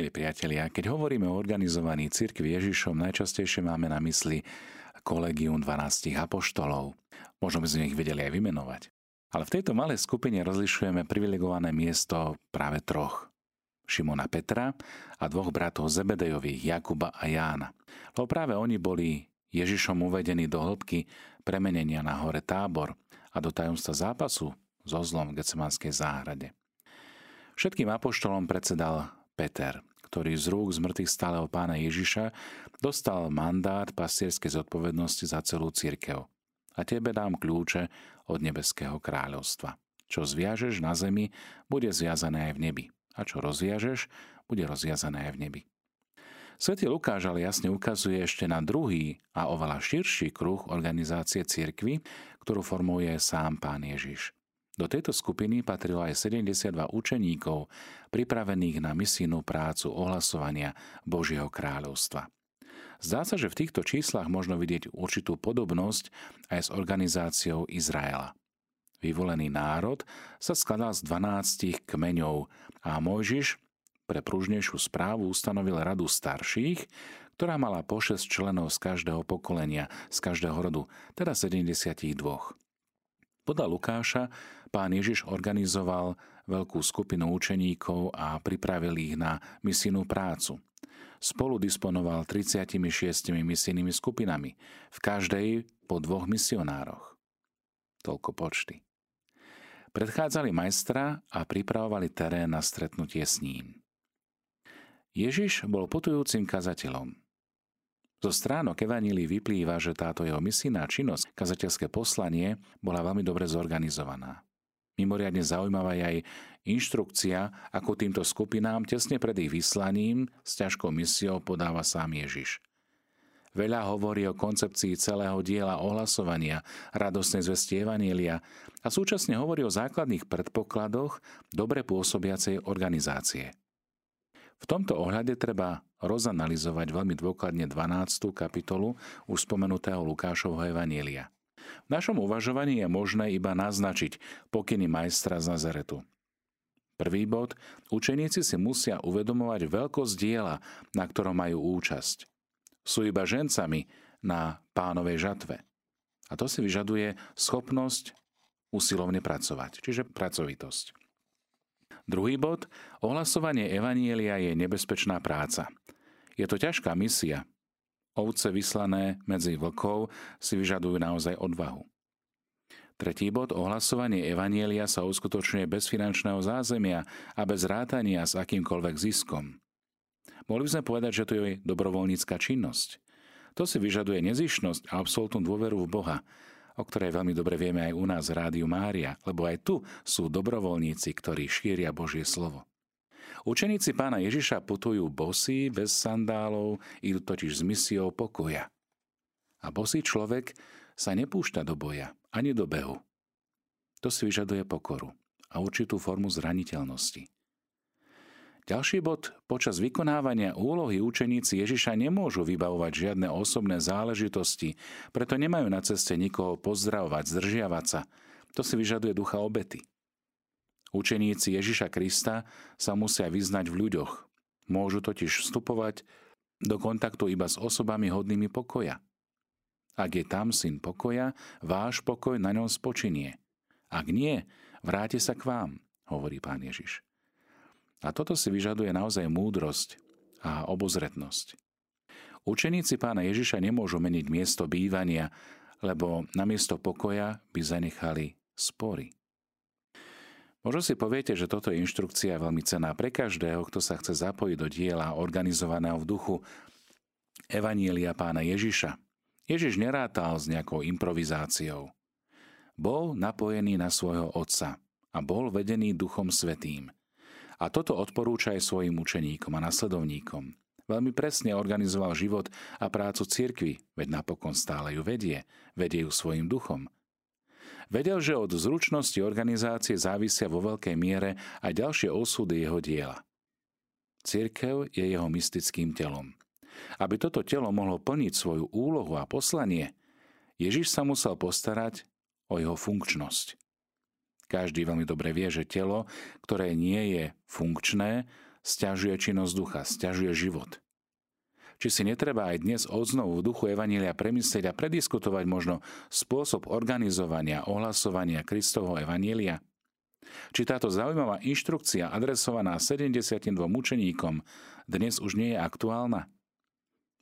Milí priatelia, keď hovoríme o organizovaní cirkvi Ježišom, najčastejšie máme na mysli kolegium 12 apoštolov. Možno by sme ich vedeli aj vymenovať. Ale v tejto malej skupine rozlišujeme privilegované miesto práve troch. Šimona Petra a dvoch bratov Zebedejových, Jakuba a Jána. Lebo práve oni boli Ježišom uvedení do hĺbky premenenia na hore tábor a do tajomstva zápasu so zlom v Gecemanskej záhrade. Všetkým apoštolom predsedal Peter, ktorý z rúk zmrtvých stáleho pána Ježiša dostal mandát pastierskej zodpovednosti za celú církev. A tebe dám kľúče od nebeského kráľovstva. Čo zviažeš na zemi, bude zviazané aj v nebi. A čo rozviažeš, bude rozviazané aj v nebi. Svetý Lukáš ale jasne ukazuje ešte na druhý a oveľa širší kruh organizácie cirkvy, ktorú formuje sám pán Ježiš. Do tejto skupiny patrilo aj 72 učeníkov, pripravených na misijnú prácu ohlasovania Božieho kráľovstva. Zdá sa, že v týchto číslach možno vidieť určitú podobnosť aj s organizáciou Izraela. Vyvolený národ sa skladal z 12 kmeňov a Mojžiš pre pružnejšiu správu ustanovil radu starších, ktorá mala po 6 členov z každého pokolenia, z každého rodu, teda 72. Podľa Lukáša pán Ježiš organizoval veľkú skupinu učeníkov a pripravil ich na misijnú prácu. Spolu disponoval 36 misijnými skupinami, v každej po dvoch misionároch. Toľko počty. Predchádzali majstra a pripravovali terén na stretnutie s ním. Ježiš bol potujúcim kazateľom. Zo stránok Evanílii vyplýva, že táto jeho misijná činnosť, kazateľské poslanie, bola veľmi dobre zorganizovaná. Mimoriadne zaujímavá je aj inštrukcia, ako týmto skupinám tesne pred ich vyslaním s ťažkou misiou podáva sám Ježiš. Veľa hovorí o koncepcii celého diela ohlasovania, radostnej zvesti Evanília a súčasne hovorí o základných predpokladoch dobre pôsobiacej organizácie. V tomto ohľade treba rozanalizovať veľmi dôkladne 12. kapitolu už spomenutého Lukášovho Evanielia. V našom uvažovaní je možné iba naznačiť pokyny majstra z Nazaretu. Prvý bod. Učeníci si musia uvedomovať veľkosť diela, na ktorom majú účasť. Sú iba žencami na pánovej žatve. A to si vyžaduje schopnosť usilovne pracovať, čiže pracovitosť. Druhý bod. Ohlasovanie Evanielia je nebezpečná práca. Je to ťažká misia. Ovce vyslané medzi vlkov si vyžadujú naozaj odvahu. Tretí bod. Ohlasovanie Evanielia sa uskutočňuje bez finančného zázemia a bez rátania s akýmkoľvek ziskom. Mohli by sme povedať, že to je dobrovoľnícka činnosť. To si vyžaduje nezišnosť a absolútnu dôveru v Boha, o ktorej veľmi dobre vieme aj u nás v Rádiu Mária, lebo aj tu sú dobrovoľníci, ktorí šíria Božie slovo. Učeníci pána Ježiša putujú bosí, bez sandálov, idú totiž s misiou pokoja. A bosý človek sa nepúšťa do boja, ani do behu. To si vyžaduje pokoru a určitú formu zraniteľnosti. Ďalší bod. Počas vykonávania úlohy učeníci Ježiša nemôžu vybavovať žiadne osobné záležitosti, preto nemajú na ceste nikoho pozdravovať, zdržiavať sa. To si vyžaduje ducha obety. Učeníci Ježiša Krista sa musia vyznať v ľuďoch. Môžu totiž vstupovať do kontaktu iba s osobami hodnými pokoja. Ak je tam syn pokoja, váš pokoj na ňom spočinie. Ak nie, vráte sa k vám, hovorí pán Ježiš. A toto si vyžaduje naozaj múdrosť a obozretnosť. Učeníci pána Ježiša nemôžu meniť miesto bývania, lebo namiesto pokoja by zanechali spory. Možno si poviete, že toto je inštrukcia veľmi cená pre každého, kto sa chce zapojiť do diela organizovaného v duchu Evanielia pána Ježiša. Ježiš nerátal s nejakou improvizáciou. Bol napojený na svojho otca a bol vedený Duchom Svetým. A toto odporúča aj svojim učeníkom a nasledovníkom. Veľmi presne organizoval život a prácu cirkvy, veď napokon stále ju vedie, vedie ju svojim duchom. Vedel, že od zručnosti organizácie závisia vo veľkej miere aj ďalšie osudy jeho diela. Cirkev je jeho mystickým telom. Aby toto telo mohlo plniť svoju úlohu a poslanie, Ježiš sa musel postarať o jeho funkčnosť. Každý veľmi dobre vie, že telo, ktoré nie je funkčné, stiažuje činnosť ducha, stiažuje život. Či si netreba aj dnes odznovu v duchu Evanília premyslieť a prediskutovať možno spôsob organizovania, ohlasovania Kristovho Evanília? Či táto zaujímavá inštrukcia adresovaná 72 mučeníkom dnes už nie je aktuálna?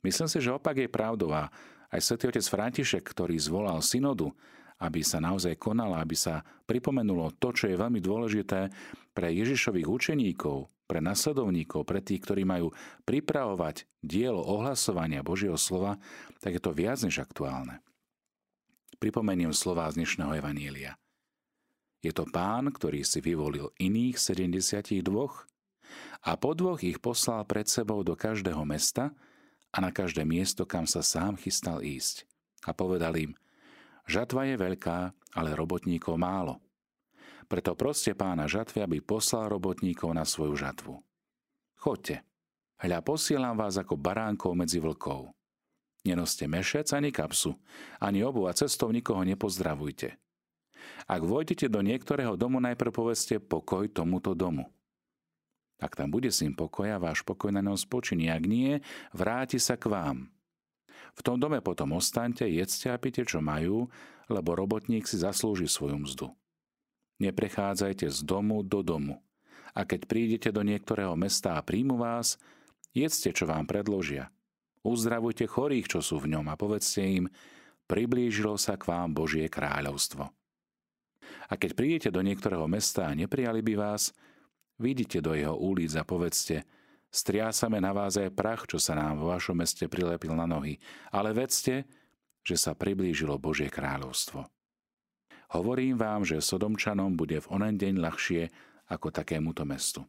Myslím si, že opak je pravdou a aj svätý otec František, ktorý zvolal synodu, aby sa naozaj konala, aby sa pripomenulo to, čo je veľmi dôležité pre Ježišových učeníkov, pre nasledovníkov, pre tých, ktorí majú pripravovať dielo ohlasovania Božieho slova, tak je to viac než aktuálne. Pripomeniem slova z dnešného Evanielia. Je to pán, ktorý si vyvolil iných 72 a po dvoch ich poslal pred sebou do každého mesta a na každé miesto, kam sa sám chystal ísť. A povedal im – Žatva je veľká, ale robotníkov málo. Preto proste pána žatvy, aby poslal robotníkov na svoju žatvu. Chodte. Hľa posielam vás ako baránkov medzi vlkov. Nenoste mešec ani kapsu, ani obu a cestou nikoho nepozdravujte. Ak vojdete do niektorého domu, najprv povedzte pokoj tomuto domu. Ak tam bude s ním pokoja, váš pokoj na ňom spočiní. Ak nie, vráti sa k vám. V tom dome potom ostaňte, jedzte a pite, čo majú, lebo robotník si zaslúži svoju mzdu. Neprechádzajte z domu do domu. A keď prídete do niektorého mesta a príjmu vás, jedzte, čo vám predložia. Uzdravujte chorých, čo sú v ňom a povedzte im, priblížilo sa k vám Božie kráľovstvo. A keď prídete do niektorého mesta a neprijali by vás, vidíte do jeho ulic a povedzte, Striasame na vás aj prach, čo sa nám vo vašom meste prilepil na nohy, ale vedzte, že sa priblížilo Božie kráľovstvo. Hovorím vám, že Sodomčanom bude v onen deň ľahšie ako takémuto mestu.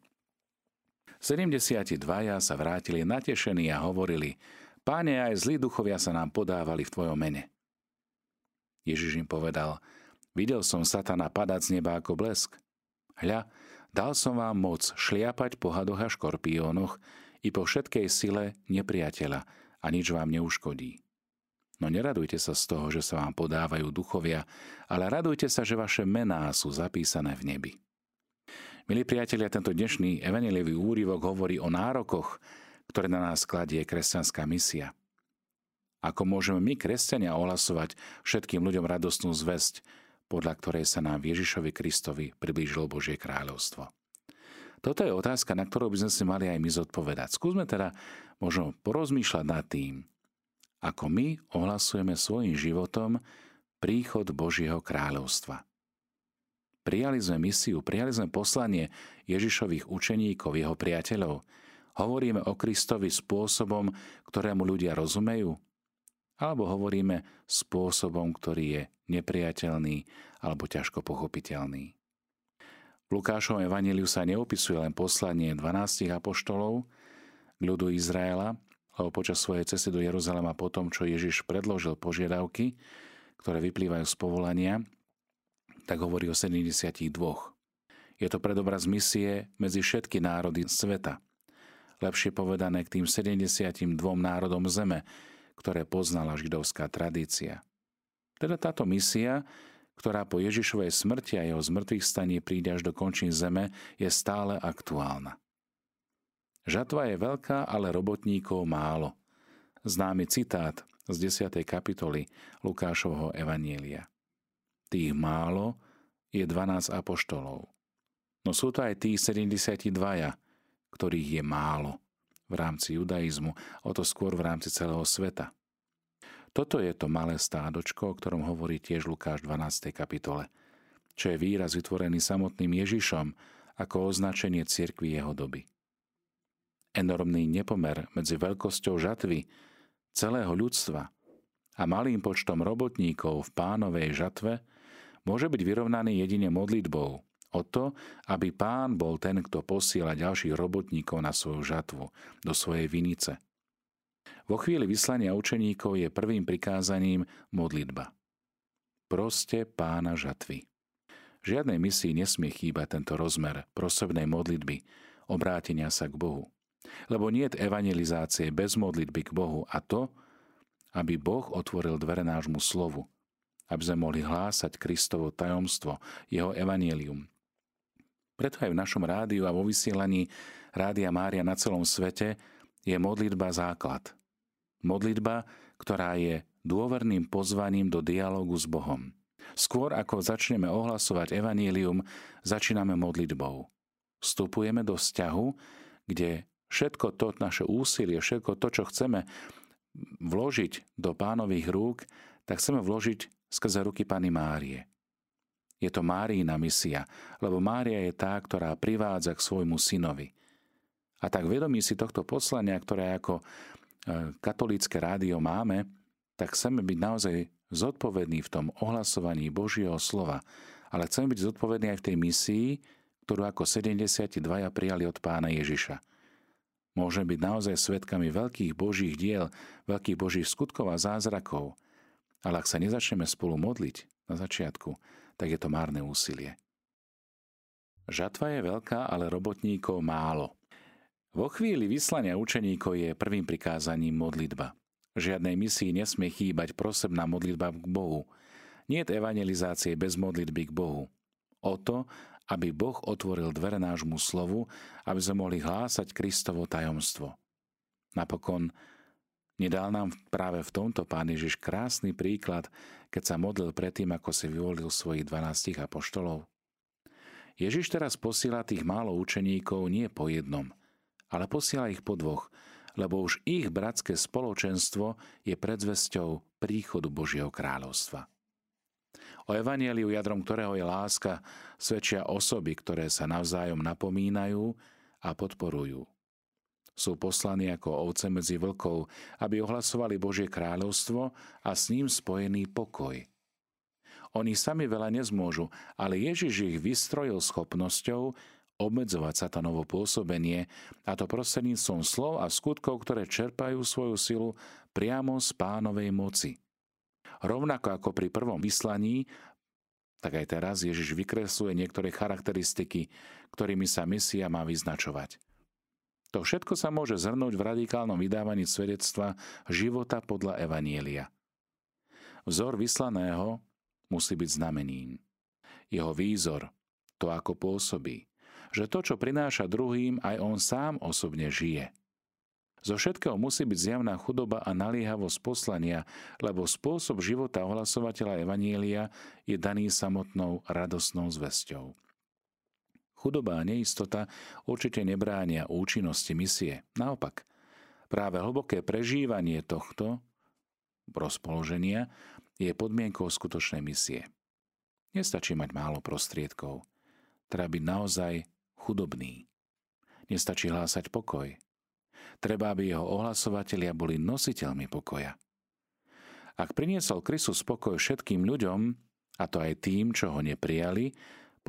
72 sa vrátili natešení a hovorili, Páne, aj zlí duchovia sa nám podávali v Tvojom mene. Ježiš im povedal, videl som satana padať z neba ako blesk. Hľa, Dal som vám moc šliapať po hadoch a škorpiónoch i po všetkej sile nepriateľa a nič vám neuškodí. No neradujte sa z toho, že sa vám podávajú duchovia, ale radujte sa, že vaše mená sú zapísané v nebi. Milí priatelia, tento dnešný evaneliový úrivok hovorí o nárokoch, ktoré na nás kladie kresťanská misia. Ako môžeme my, kresťania, ohlasovať všetkým ľuďom radostnú zväzť, podľa ktorej sa nám Ježišovi Kristovi priblížilo Božie kráľovstvo. Toto je otázka, na ktorú by sme si mali aj my zodpovedať. Skúsme teda možno porozmýšľať nad tým, ako my ohlasujeme svojim životom príchod Božieho kráľovstva. Prijali sme misiu, prijali sme poslanie Ježišových učeníkov, jeho priateľov. Hovoríme o Kristovi spôsobom, ktorému ľudia rozumejú, alebo hovoríme spôsobom, ktorý je nepriateľný alebo ťažko pochopiteľný. V Lukášovom evaníliu sa neopisuje len poslanie 12 apoštolov k ľudu Izraela, lebo počas svojej cesty do Jeruzalema po tom, čo Ježiš predložil požiadavky, ktoré vyplývajú z povolania, tak hovorí o 72. Je to predobraz misie medzi všetky národy sveta. Lepšie povedané k tým 72 národom zeme, ktoré poznala židovská tradícia. Teda táto misia, ktorá po Ježišovej smrti a jeho zmrtvých staní príde až do končín zeme, je stále aktuálna. Žatva je veľká, ale robotníkov málo. Známy citát z 10. kapitoly Lukášovho Evanielia. Tých málo je 12 apoštolov. No sú to aj tí 72, ktorých je málo v rámci judaizmu, o to skôr v rámci celého sveta. Toto je to malé stádočko, o ktorom hovorí tiež Lukáš 12. kapitole, čo je výraz vytvorený samotným Ježišom ako označenie cirkvi jeho doby. Enormný nepomer medzi veľkosťou žatvy celého ľudstva a malým počtom robotníkov v pánovej žatve môže byť vyrovnaný jedine modlitbou, o to, aby pán bol ten, kto posiela ďalších robotníkov na svoju žatvu, do svojej vinice. Vo chvíli vyslania učeníkov je prvým prikázaním modlitba. Proste pána žatvy. Žiadnej misii nesmie chýbať tento rozmer prosebnej modlitby, obrátenia sa k Bohu. Lebo nie je evangelizácie bez modlitby k Bohu a to, aby Boh otvoril dvere nášmu slovu, aby sme mohli hlásať Kristovo tajomstvo, jeho evanielium, preto aj v našom rádiu a vo vysielaní Rádia Mária na celom svete, je modlitba základ. Modlitba, ktorá je dôverným pozvaním do dialogu s Bohom. Skôr ako začneme ohlasovať evanílium, začíname modlitbou. Vstupujeme do vzťahu, kde všetko to naše úsilie, všetko to, čo chceme vložiť do pánových rúk, tak chceme vložiť skrze ruky Pany Márie. Je to Márína misia, lebo Mária je tá, ktorá privádza k svojmu synovi. A tak vedomí si tohto poslania, ktoré ako e, katolícke rádio máme, tak chceme byť naozaj zodpovední v tom ohlasovaní Božieho slova, ale chceme byť zodpovední aj v tej misii, ktorú ako 72 prijali od pána Ježiša. Môžeme byť naozaj svetkami veľkých božích diel, veľkých božích skutkov a zázrakov, ale ak sa nezačneme spolu modliť na začiatku, tak je to márne úsilie. Žatva je veľká, ale robotníkov málo. Vo chvíli vyslania učeníkov je prvým prikázaním modlitba. Žiadnej misii nesmie chýbať prosebná modlitba k Bohu. Nie evangelizácie bez modlitby k Bohu. O to, aby Boh otvoril dvere nášmu slovu, aby sme mohli hlásať Kristovo tajomstvo. Napokon Nedal nám práve v tomto Pán Ježiš krásny príklad, keď sa modlil predtým, ako si vyvolil svojich 12 apoštolov. Ježiš teraz posiela tých málo učeníkov nie po jednom, ale posiela ich po dvoch, lebo už ich bratské spoločenstvo je predzvesťou príchodu Božieho kráľovstva. O evanieliu, jadrom ktorého je láska, svedčia osoby, ktoré sa navzájom napomínajú a podporujú. Sú poslaní ako ovce medzi vlkov, aby ohlasovali Božie kráľovstvo a s ním spojený pokoj. Oni sami veľa nezmôžu, ale Ježiš ich vystrojil schopnosťou obmedzovať satanovo pôsobenie, a to prostredníctvom slov a skutkov, ktoré čerpajú svoju silu priamo z pánovej moci. Rovnako ako pri prvom vyslaní, tak aj teraz Ježiš vykresluje niektoré charakteristiky, ktorými sa misia má vyznačovať. To všetko sa môže zhrnúť v radikálnom vydávaní svedectva života podľa Evanielia. Vzor vyslaného musí byť znamením. Jeho výzor, to ako pôsobí, že to, čo prináša druhým, aj on sám osobne žije. Zo všetkého musí byť zjavná chudoba a naliehavosť poslania, lebo spôsob života ohlasovateľa Evanielia je daný samotnou radosnou zväzťou. Chudoba a neistota určite nebránia účinnosti misie. Naopak, práve hlboké prežívanie tohto rozpoloženia je podmienkou skutočnej misie. Nestačí mať málo prostriedkov. Treba byť naozaj chudobný. Nestačí hlásať pokoj. Treba, aby jeho ohlasovatelia boli nositeľmi pokoja. Ak priniesol Kristus spokoj všetkým ľuďom, a to aj tým, čo ho neprijali,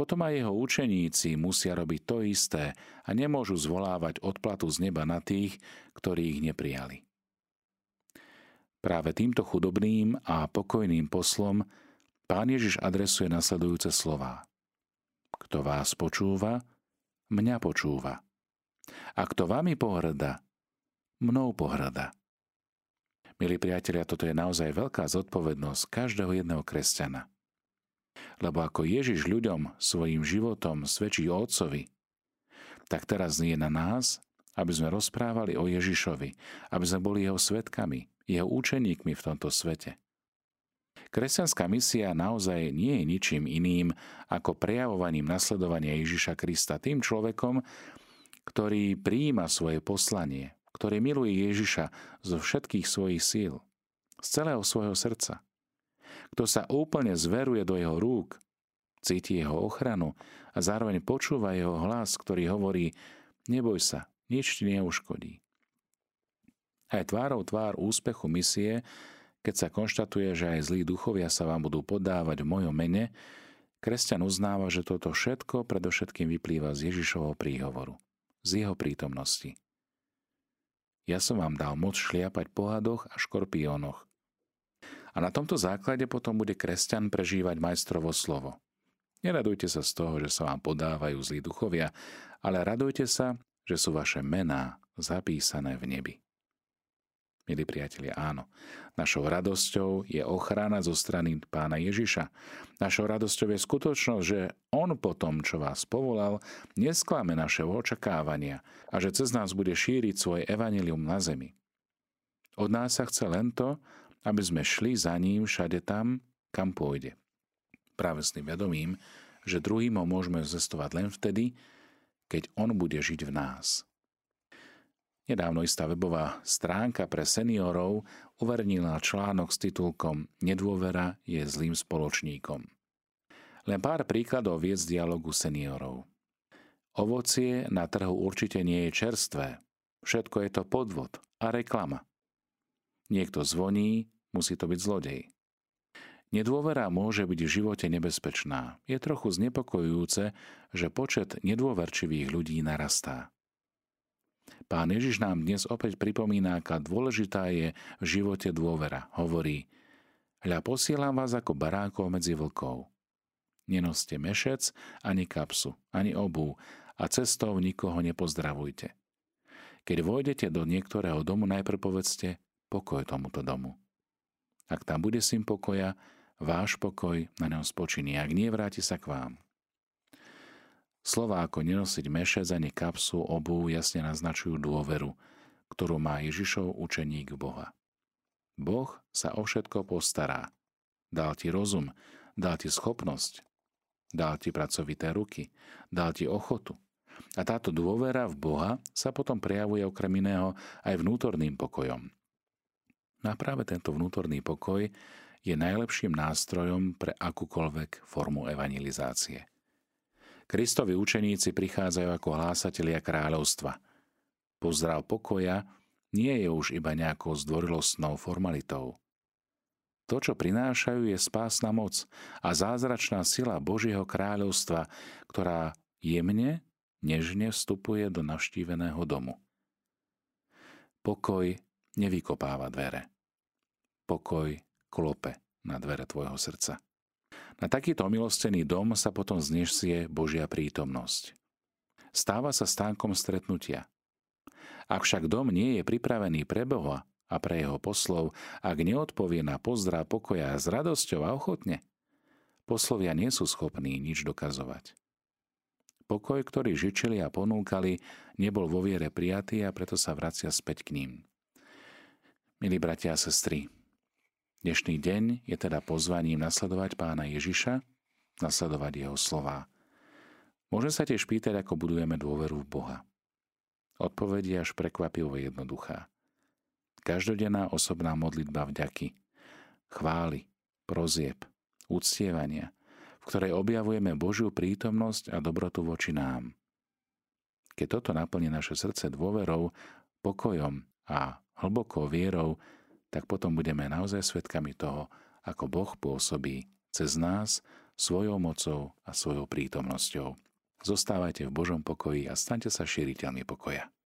potom aj jeho učeníci musia robiť to isté a nemôžu zvolávať odplatu z neba na tých, ktorí ich neprijali. Práve týmto chudobným a pokojným poslom pán Ježiš adresuje nasledujúce slová. Kto vás počúva, mňa počúva. A kto vami pohrda, mnou pohrda. Milí priatelia, toto je naozaj veľká zodpovednosť každého jedného kresťana. Lebo ako Ježiš ľuďom svojim životom svedčí o Otcovi, tak teraz je na nás, aby sme rozprávali o Ježišovi, aby sme boli jeho svetkami, jeho účeníkmi v tomto svete. Kresťanská misia naozaj nie je ničím iným ako prejavovaním nasledovania Ježiša Krista tým človekom, ktorý prijíma svoje poslanie, ktorý miluje Ježiša zo všetkých svojich síl, z celého svojho srdca. Kto sa úplne zveruje do jeho rúk, cíti jeho ochranu a zároveň počúva jeho hlas, ktorý hovorí neboj sa, nič ti neuškodí. Aj tvárou tvár úspechu misie, keď sa konštatuje, že aj zlí duchovia sa vám budú podávať v mojom mene, kresťan uznáva, že toto všetko predovšetkým vyplýva z Ježišovho príhovoru, z jeho prítomnosti. Ja som vám dal moc šliapať po hadoch a škorpiónoch, a na tomto základe potom bude kresťan prežívať majstrovo slovo. Neradujte sa z toho, že sa vám podávajú zlí duchovia, ale radujte sa, že sú vaše mená zapísané v nebi. Milí priatelia, áno. Našou radosťou je ochrana zo strany pána Ježiša. Našou radosťou je skutočnosť, že on po tom, čo vás povolal, nesklame naše očakávania a že cez nás bude šíriť svoje evanilium na zemi. Od nás sa chce len to, aby sme šli za ním všade tam, kam pôjde. Práve s tým vedomím, že druhým ho môžeme zestovať len vtedy, keď on bude žiť v nás. Nedávno istá webová stránka pre seniorov uvernila článok s titulkom Nedôvera je zlým spoločníkom. Len pár príkladov viec dialogu seniorov. Ovocie na trhu určite nie je čerstvé. Všetko je to podvod a reklama. Niekto zvoní, musí to byť zlodej. Nedôvera môže byť v živote nebezpečná. Je trochu znepokojujúce, že počet nedôverčivých ľudí narastá. Pán Ježiš nám dnes opäť pripomína, aká dôležitá je v živote dôvera. Hovorí, hľa posielam vás ako barákov medzi vlkov. Nenoste mešec, ani kapsu, ani obu a cestou nikoho nepozdravujte. Keď vojdete do niektorého domu, najprv povedzte pokoj tomuto domu. Ak tam bude syn pokoja, váš pokoj na ňom spočiní, ak nie, vráti sa k vám. Slová ako nenosiť mešec ani kapsu obu jasne naznačujú dôveru, ktorú má Ježišov učeník Boha. Boh sa o všetko postará. Dal ti rozum, dal ti schopnosť, dal ti pracovité ruky, dal ti ochotu. A táto dôvera v Boha sa potom prejavuje okrem iného aj vnútorným pokojom. No a práve tento vnútorný pokoj je najlepším nástrojom pre akúkoľvek formu evangelizácie. Kristovi učeníci prichádzajú ako hlásatelia kráľovstva. Pozdrav pokoja nie je už iba nejakou zdvorilostnou formalitou. To, čo prinášajú, je spásna moc a zázračná sila Božieho kráľovstva, ktorá jemne, nežne vstupuje do navštíveného domu. Pokoj nevykopáva dvere. Pokoj klope na dvere tvojho srdca. Na takýto milostený dom sa potom znesie Božia prítomnosť. Stáva sa stánkom stretnutia. Ak však dom nie je pripravený pre Boha a pre jeho poslov, ak neodpovie na pozdrav pokoja s radosťou a ochotne, poslovia nie sú schopní nič dokazovať. Pokoj, ktorý žičili a ponúkali, nebol vo viere prijatý a preto sa vracia späť k ním. Milí bratia a sestry, Dnešný deň je teda pozvaním nasledovať pána Ježiša, nasledovať jeho slova. Môže sa tiež pýtať, ako budujeme dôveru v Boha. Odpoveď je až prekvapivo jednoduchá. Každodenná osobná modlitba vďaky, chvály, prozieb, uctievania, v ktorej objavujeme Božiu prítomnosť a dobrotu voči nám. Keď toto naplní naše srdce dôverou, pokojom a hlbokou vierou, tak potom budeme naozaj svedkami toho, ako Boh pôsobí cez nás svojou mocou a svojou prítomnosťou. Zostávajte v Božom pokoji a staňte sa šíriteľmi pokoja.